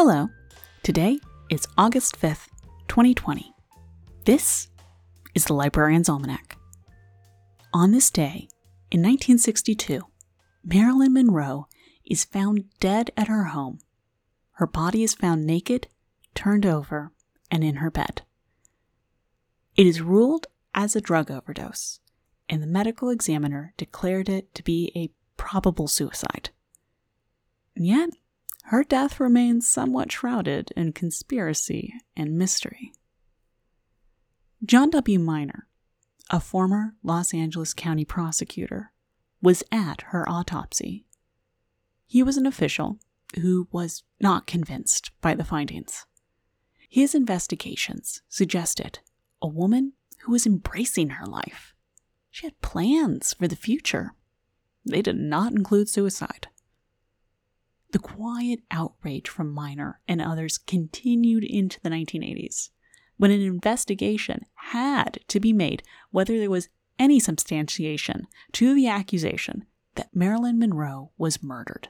Hello. Today is August 5th, 2020. This is the Librarian's Almanac. On this day, in 1962, Marilyn Monroe is found dead at her home. Her body is found naked, turned over, and in her bed. It is ruled as a drug overdose, and the medical examiner declared it to be a probable suicide. And yet, her death remains somewhat shrouded in conspiracy and mystery. John W. Miner, a former Los Angeles County prosecutor, was at her autopsy. He was an official who was not convinced by the findings. His investigations suggested a woman who was embracing her life. She had plans for the future. They did not include suicide. The quiet outrage from Miner and others continued into the 1980s, when an investigation had to be made whether there was any substantiation to the accusation that Marilyn Monroe was murdered.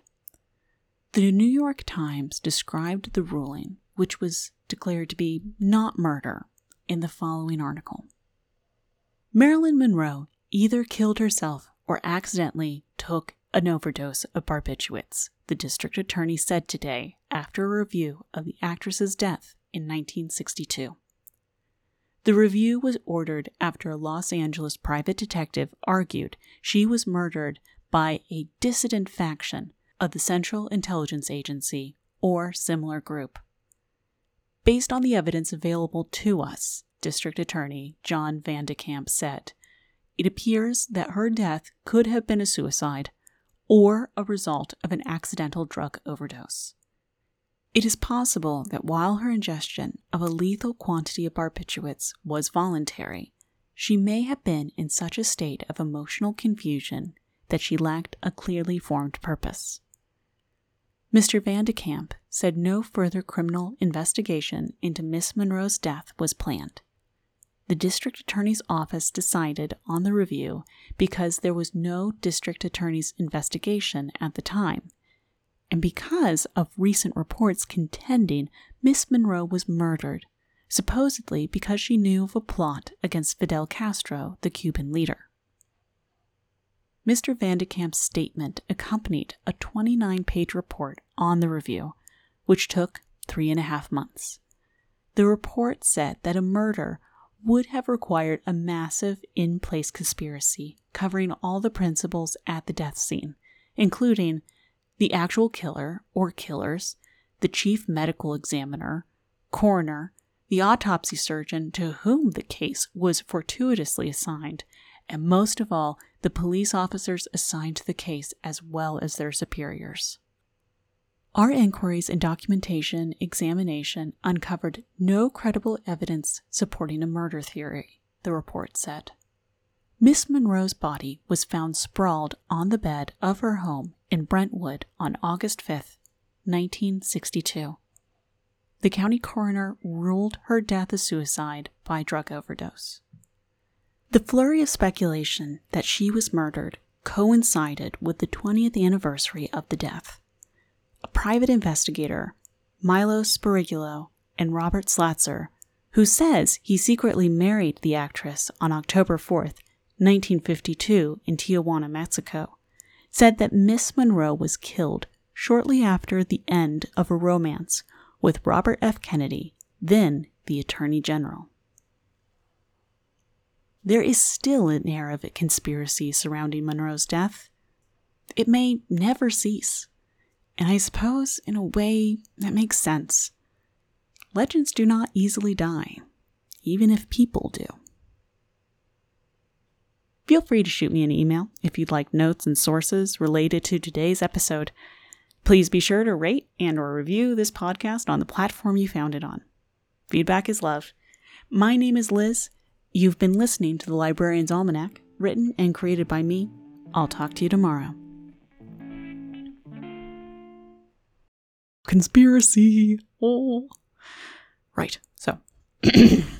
The New York Times described the ruling, which was declared to be not murder, in the following article Marilyn Monroe either killed herself or accidentally took an overdose of barbiturates, the district attorney said today after a review of the actress's death in 1962. The review was ordered after a Los Angeles private detective argued she was murdered by a dissident faction of the Central Intelligence Agency or similar group. Based on the evidence available to us, District Attorney John Van de Kamp said, it appears that her death could have been a suicide or a result of an accidental drug overdose. It is possible that while her ingestion of a lethal quantity of barbiturates was voluntary, she may have been in such a state of emotional confusion that she lacked a clearly formed purpose. Mr. Van de Kamp said no further criminal investigation into Miss Monroe's death was planned the district attorney's office decided on the review because there was no district attorney's investigation at the time, and because of recent reports contending Miss Monroe was murdered, supposedly because she knew of a plot against Fidel Castro, the Cuban leader. Mr. Van de Kamp's statement accompanied a 29 page report on the review, which took three and a half months. The report said that a murder would have required a massive in place conspiracy covering all the principals at the death scene, including the actual killer or killers, the chief medical examiner, coroner, the autopsy surgeon to whom the case was fortuitously assigned, and most of all, the police officers assigned to the case as well as their superiors. Our inquiries and documentation examination uncovered no credible evidence supporting a murder theory, the report said. Miss Monroe's body was found sprawled on the bed of her home in Brentwood on August 5, 1962. The county coroner ruled her death a suicide by drug overdose. The flurry of speculation that she was murdered coincided with the 20th anniversary of the death a private investigator, Milo Speriglio, and Robert Slatzer, who says he secretly married the actress on October 4th, 1952, in Tijuana, Mexico, said that Miss Monroe was killed shortly after the end of a romance with Robert F. Kennedy, then the Attorney General. There is still an air of a conspiracy surrounding Monroe's death. It may never cease. And I suppose, in a way, that makes sense. Legends do not easily die, even if people do. Feel free to shoot me an email if you'd like notes and sources related to today's episode. Please be sure to rate and or review this podcast on the platform you found it on. Feedback is love. My name is Liz. You've been listening to the Librarian's Almanac, written and created by me. I'll talk to you tomorrow. Conspiracy. Oh. Right. So.